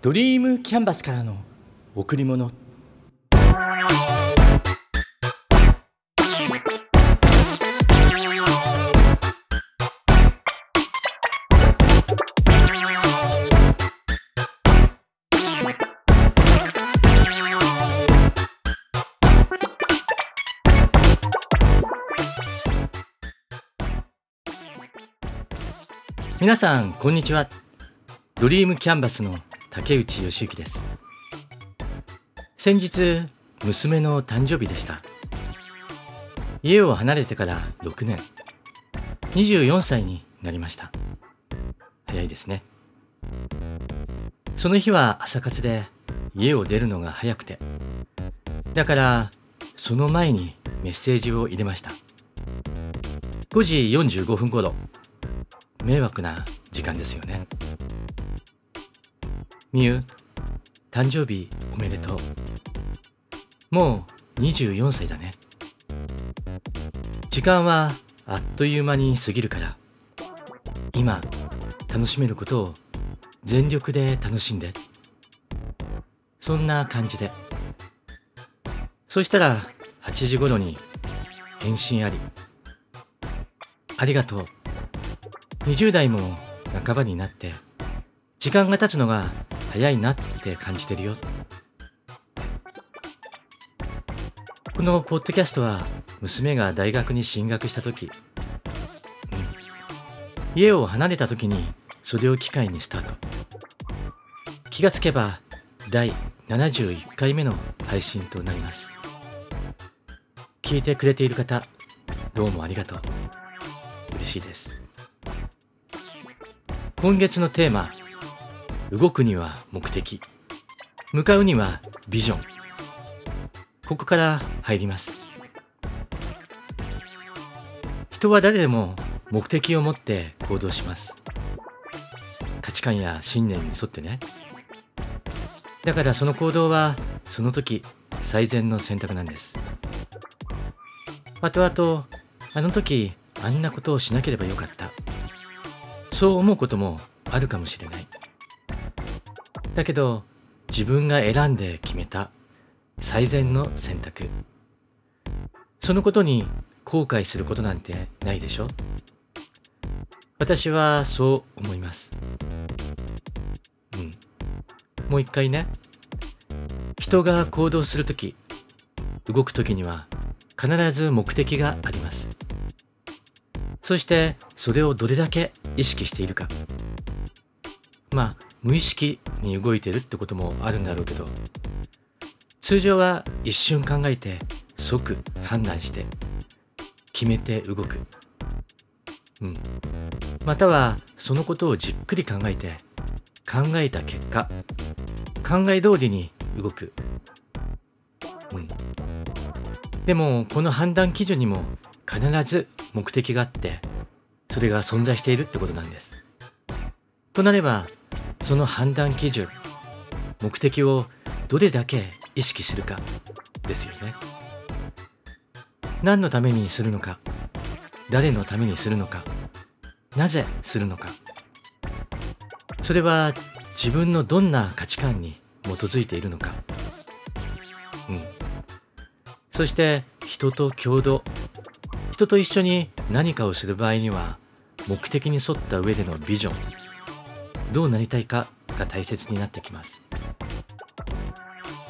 ドリームキャンバスからの贈り物。皆さんこんにちは。ドリームキャンバスの竹内義之です。先日娘の誕生日でした。家を離れてから6年。24歳になりました。早いですね。その日は朝活で家を出るのが早くて。だからその前にメッセージを入れました。5時45分頃。迷惑な時間ですよね。みゆ誕生日おめでとう。もう24歳だね。時間はあっという間に過ぎるから。今楽しめることを全力で楽しんで。そんな感じで。そしたら8時頃に返信あり。ありがとう。20代も半ばになって時間が経つのが早いなって感じてるよこのポッドキャストは娘が大学に進学した時、うん、家を離れた時にそれを機会にスタート気がつけば第71回目の配信となります。聞いてくれている方どうもありがとう。嬉しいです。今月のテーマ動くには目的。向かうにはビジョン。ここから入ります。人は誰でも目的を持って行動します。価値観や信念に沿ってね。だからその行動はその時最善の選択なんです。後々あの時あんなことをしなければよかった。そう思うこともあるかもしれない。だけど自分が選んで決めた最善の選択。そのことに後悔することなんてないでしょ？私はそう思います。うん。もう一回ね。人が行動するとき動くときには必ず目的があります。そしてそれをどれだけ意識しているか。まあ無意識に動いてるってこともあるんだろうけど通常は一瞬考えて即判断して決めて動く。うん。またはそのことをじっくり考えて考えた結果考え通りに動く。うん。でもこの判断基準にも必ず目的があってそれが存在しているってことなんです。となればその判断基準目的をどれだけ意識するかですよね。何のためにするのか誰のためにするのかなぜするのか。それは自分のどんな価値観に基づいているのか。うん。そして人と共同人と一緒に何かをする場合には目的に沿った上でのビジョンどうなりたいかが大切になってきます。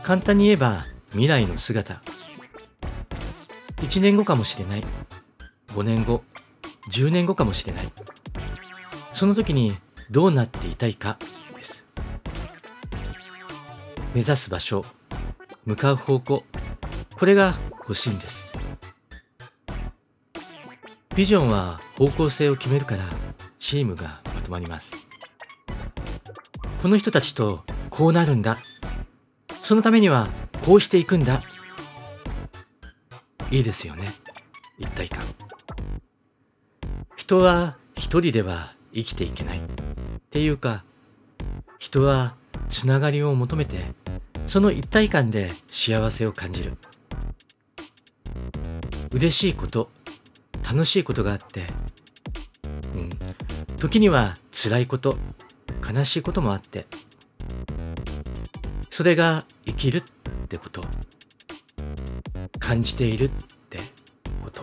簡単に言えば未来の姿。1年後かもしれない。5年後。10年後かもしれない。その時にどうなっていたいかです。目指す場所。向かう方向。これが欲しいんです。ビジョンは方向性を決めるからチームがまとまります。この人たちとこうなるんだ。そのためにはこうしていくんだ。いいですよね。一体感。人は一人では生きていけない。っていうか人はつながりを求めてその一体感で幸せを感じる。嬉しいこと楽しいことがあって、うん、時には辛いこと悲しいこともあってそれが生きるってこと感じているってこと。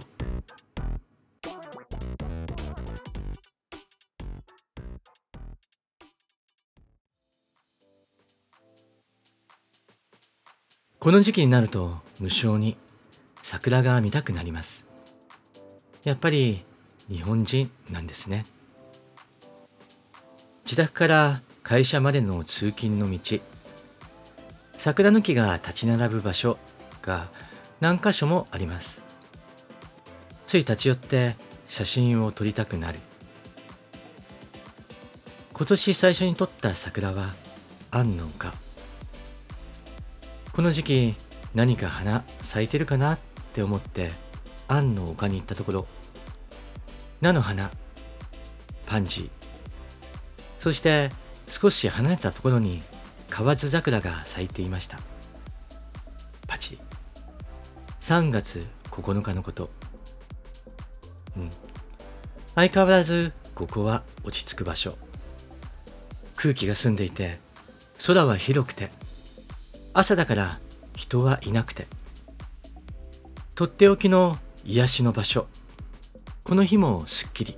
この時期になると無性に桜が見たくなります。やっぱり日本人なんですね。自宅から会社までの通勤の道。桜の木が立ち並ぶ場所が何箇所もあります。つい立ち寄って写真を撮りたくなる。今年最初に撮った桜は安のか。この時期何か花咲いてるかなって思って安の丘に行ったところ。菜の花。パンジー。そして少し離れたところに河津桜が咲いていました。パチリ。3月9日のこと。うん。相変わらずここは落ち着く場所。空気が澄んでいて空は広くて朝だから人はいなくて。とっておきの癒しの場所。この日もすっきり。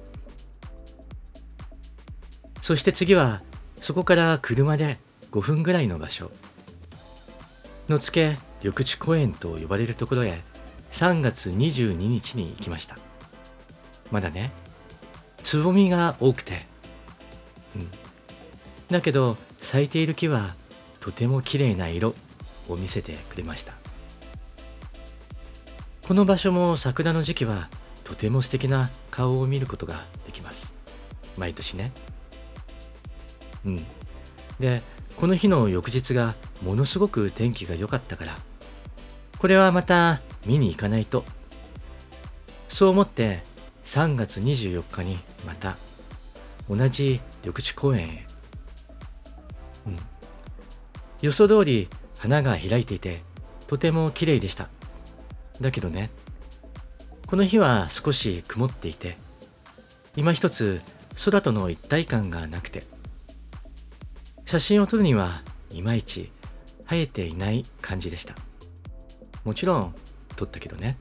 そして次はそこから車で5分ぐらいの場所。野付緑地公園と呼ばれるところへ3月22日に行きました。まだねつぼみが多くて。うん。だけど咲いている木はとても綺麗な色を見せてくれました。この場所も桜の時期はとても素敵な顔を見ることができます。毎年ね。うん。でこの日の翌日がものすごく天気が良かったから。これはまた見に行かないと。そう思って3月24日にまた同じ緑地公園へ、うん、予想通り花が開いていてとても綺麗でした。だけどねこの日は少し曇っていて今一つ空との一体感がなくて。写真を撮るにはいまいち生えていない感じでした。もちろん撮ったけどね。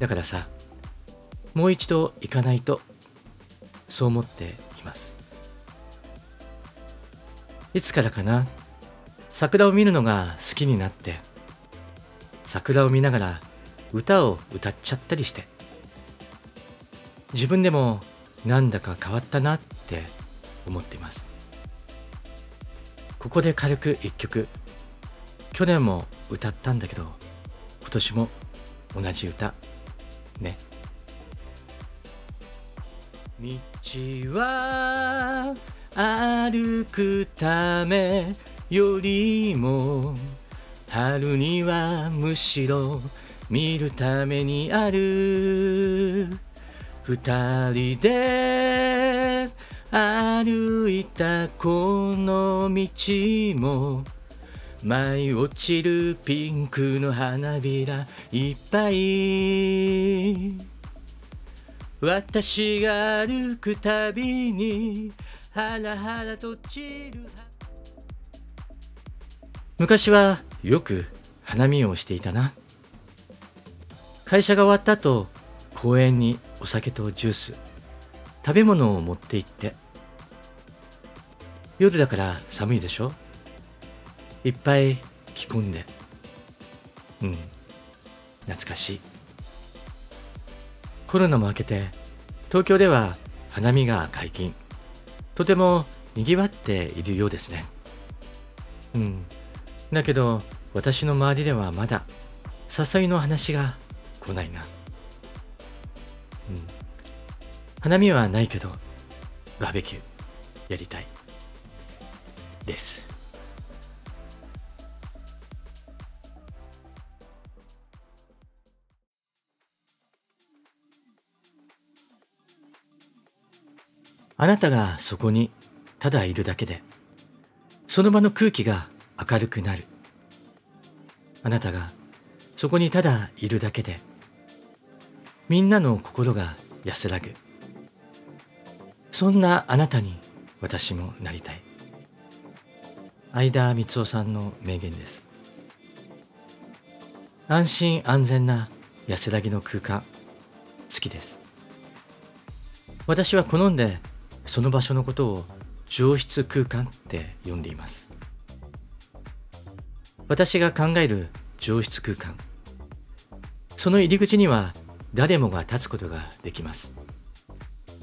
だからさもう一度行かないとそう思っています。いつからかな桜を見るのが好きになって桜を見ながら歌を歌っちゃったりして自分でもなんだか変わったなって思っています。ここで軽く一曲。去年も歌ったんだけど今年も同じ歌。ね。道は歩くためよりも春にはむしろ見るためにある。二人で歩いたこの道も舞い落ちるピンクの花びらいっぱい。私が歩くたびにハラハラと散る昔はよく花見をしていたな。会社が終わった後公園にお酒とジュース食べ物を持って行って夜だから寒いでしょ？いっぱい着込んで。うん。懐かしい。コロナも明けて東京では花見が解禁。とても賑わっているようですね。うん。だけど私の周りではまだ誘いの話が来ないな。うん。花見はないけど、バーベキューやりたい。です。あなたがそこにただいるだけで、その場の空気が明るくなる。あなたがそこにただいるだけでみんなの心が安らぐ。そんなあなたに私もなりたい。相田光夫さんの名言です。安心安全な安らぎの空間好きです。私は好んでその場所のことを上質空間って呼んでいます。私が考える上質空間その入り口には誰もが立つことができます。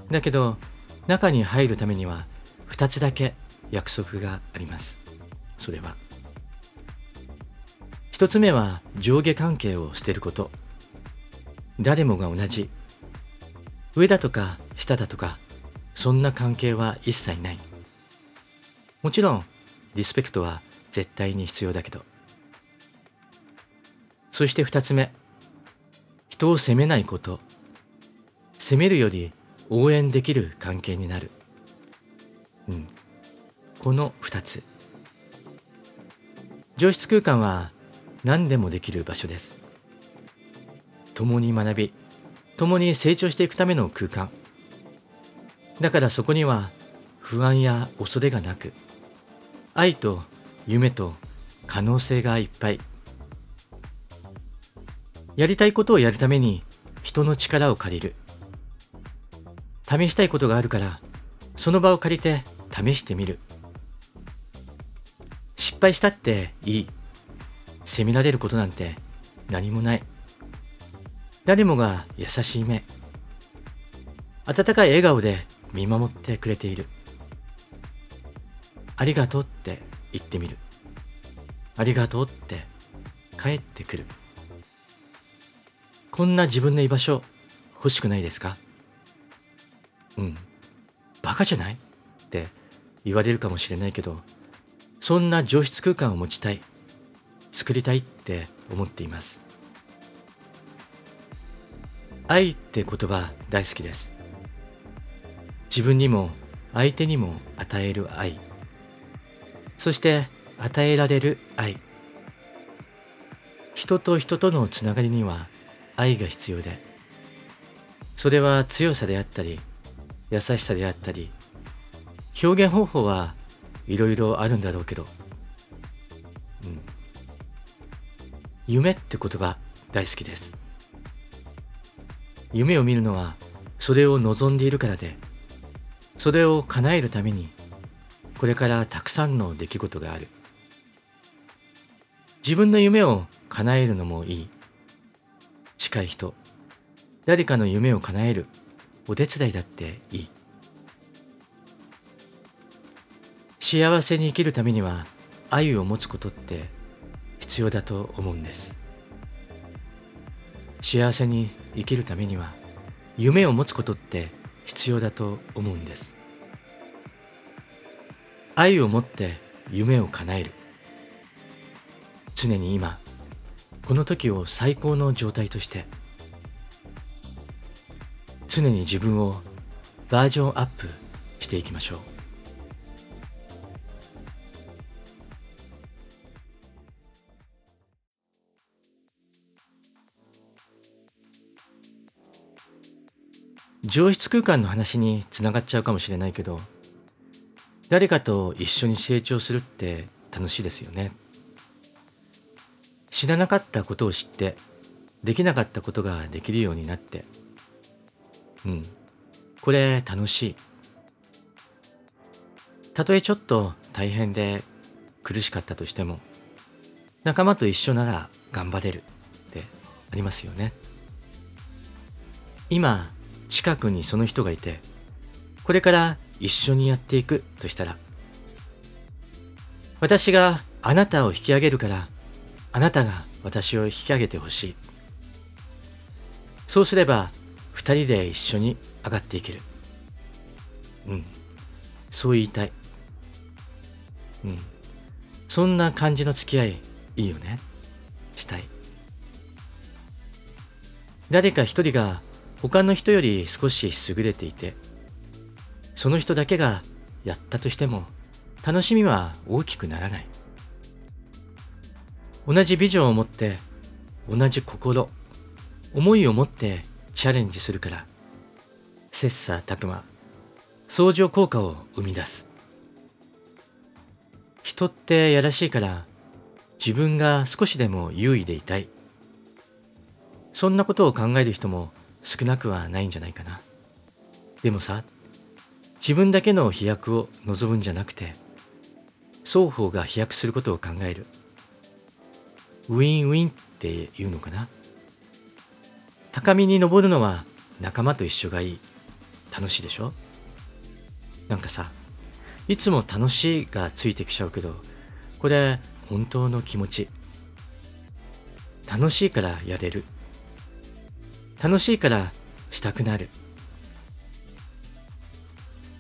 だけど中に入るためには2つだけ約束があります。それは1つ目は上下関係を捨てること。誰もが同じ。上だとか下だとかそんな関係は一切ない。もちろんリスペクトは絶対に必要だけど。そして二つ目。人を責めないこと。責めるより応援できる関係になる。うん。この二つ。上質空間は何でもできる場所です。共に学び共に成長していくための空間。だからそこには不安や恐れがなく愛と夢と可能性がいっぱい。やりたいことをやるために人の力を借りる。試したいことがあるからその場を借りて試してみる。失敗したっていい。責められることなんて何もない。誰もが優しい目。温かい笑顔で見守ってくれている。ありがとうって言ってみる。ありがとうって帰ってくる。こんな自分の居場所欲しくないですか？うん。バカじゃない？って言われるかもしれないけどそんな上質空間を持ちたい作りたいって思っています。愛って言葉大好きです。自分にも相手にも与える愛。そして与えられる愛。人と人とのつながりには愛が必要でそれは強さであったり優しさであったり表現方法はいろいろあるんだろうけど、うん、夢って言葉大好きです。夢を見るのはそれを望んでいるからでそれを叶えるためにこれからたくさんの出来事がある。自分の夢を叶えるのもいい。近い人誰かの夢を叶えるお手伝いだっていい。幸せに生きるためには愛を持つことって必要だと思うんです。幸せに生きるためには夢を持つことって必要だと思うんです。愛を持って夢を叶える。常に今この時を最高の状態として常に自分をバージョンアップしていきましょう。上質空間の話につながっちゃうかもしれないけど誰かと一緒に成長するって楽しいですよね。知らなかったことを知ってできなかったことができるようになって。うん。これ楽しい。たとえちょっと大変で苦しかったとしても仲間と一緒なら頑張れるってありますよね。今近くにその人がいてこれから一緒にやっていくとしたら私があなたを引き上げるからあなたが私を引き上げてほしい。そうすれば二人で一緒に上がっていける。うん。そう言いたい。うん。そんな感じの付き合いいいよね。したい。誰か一人が他の人より少し優れていてその人だけがやったとしても楽しみは大きくならない。同じビジョンを持って同じ心思いを持ってチャレンジするから切磋琢磨相乗効果を生み出す。人ってやらしいから自分が少しでも優位でいたい。そんなことを考える人も少なくはないんじゃないかな。でもさ自分だけの飛躍を望むんじゃなくて双方が飛躍することを考える。ウィンウィンっていうのかな。高みに登るのは仲間と一緒がいい。楽しいでしょ。なんかさいつも楽しいがついてきちゃうけどこれ本当の気持ち。楽しいからやれる。楽しいからしたくなる。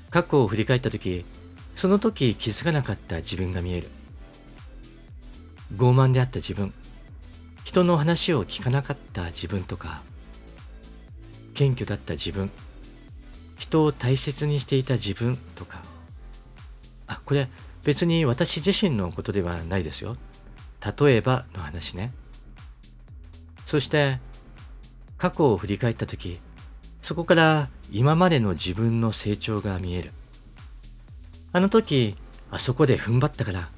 過去を振り返った時その時気づかなかった自分が見える。傲慢であった自分。人の話を聞かなかった自分とか謙虚だった自分。人を大切にしていた自分とか。あこれ別に私自身のことではないですよ。例えばの話ね。そして過去を振り返った時そこから今までの自分の成長が見える。あの時あそこで踏ん張ったから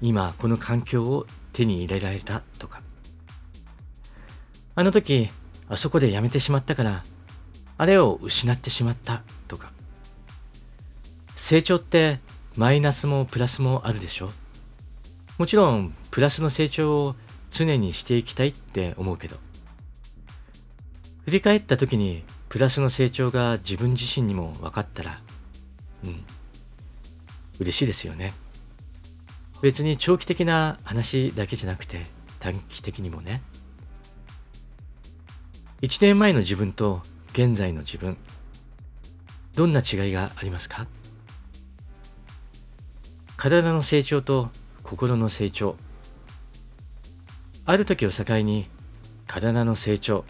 今この環境を手に入れられたとか。あの時あそこでやめてしまったからあれを失ってしまったとか。成長ってマイナスもプラスもあるでしょ。もちろんプラスの成長を常にしていきたいって思うけど。振り返った時にプラスの成長が自分自身にも分かったらうん嬉しいですよね。別に長期的な話だけじゃなくて短期的にもね。1年前の自分と現在の自分どんな違いがありますか？体の成長と心の成長。ある時を境に体の成長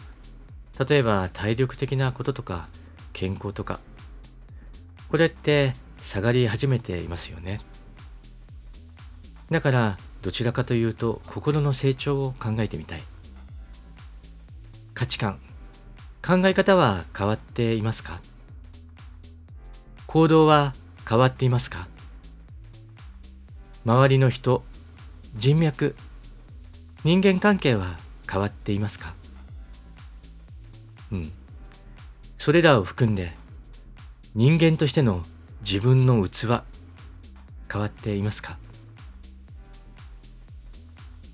例えば体力的なこととか健康とか。これって下がり始めていますよね。だからどちらかというと心の成長を考えてみたい。価値観。考え方は変わっていますか？行動は変わっていますか？周りの人人脈人間関係は変わっていますか？うん。それらを含んで人間としての自分の器変わっていますか？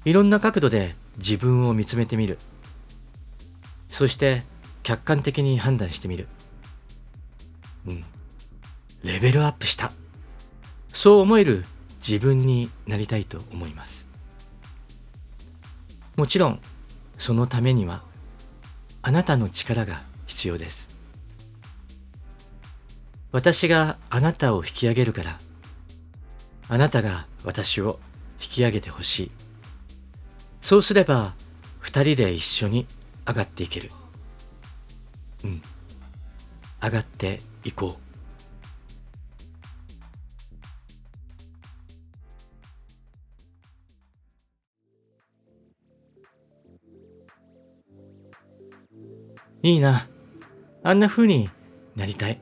いろんな角度で自分を見つめてみる。そして客観的に判断してみる。うん。レベルアップした。そう思える自分になりたいと思います。もちろんそのためにはあなたの力が必要です。私があなたを引き上げるからあなたが私を引き上げてほしい。そうすれば二人で一緒に上がっていける。うん。上がっていこう。いいな。あんな風になりたい。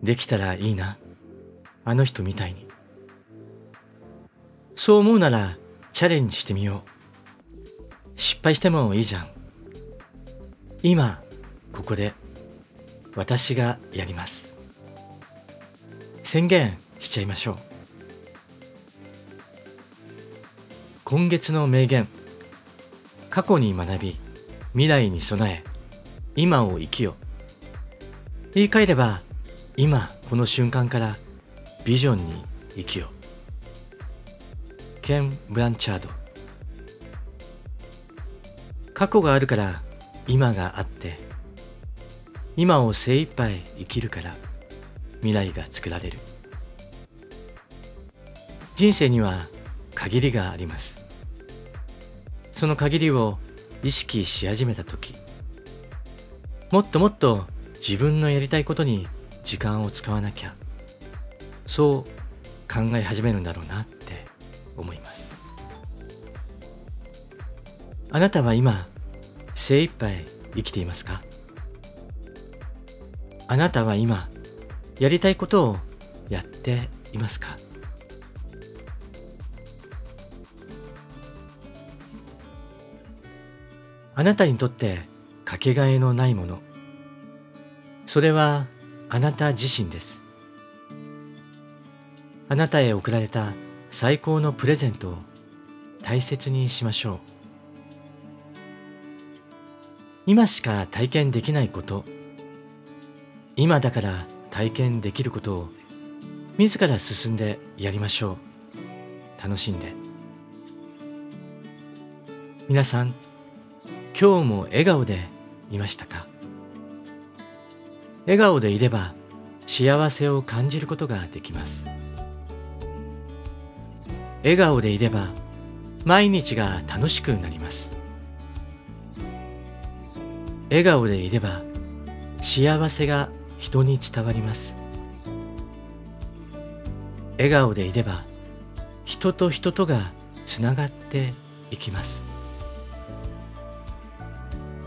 できたらいいな。あの人みたいに。そう思うならチャレンジしてみよう。失敗してもいいじゃん。今、ここで私がやります。宣言しちゃいましょう。今月の名言。過去に学び、未来に備え今を生きよ言い換えれば今この瞬間からビジョンに生きよケン・ブランチャード。過去があるから今があって今を精一杯生きるから未来が作られる。人生には限りがあります。その限りを意識し始めた時もっともっと自分のやりたいことに時間を使わなきゃそう考え始めるんだろうなって思います。あなたは今精一杯生きていますか？あなたは今やりたいことをやっていますか？あなたにとってかけがえのないもの。それはあなた自身です。あなたへ贈られた最高のプレゼントを大切にしましょう。今しか体験できないこと。今だから体験できることを自ら進んでやりましょう。楽しんで。皆さん今日も笑顔でいましたか？笑顔でいれば幸せを感じることができます。笑顔でいれば毎日が楽しくなります。笑顔でいれば幸せが人に伝わります。笑顔でいれば人と人とがつながっていきます。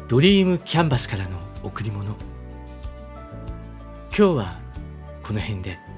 ドリームキャンバスからの贈り物今日はこの辺で。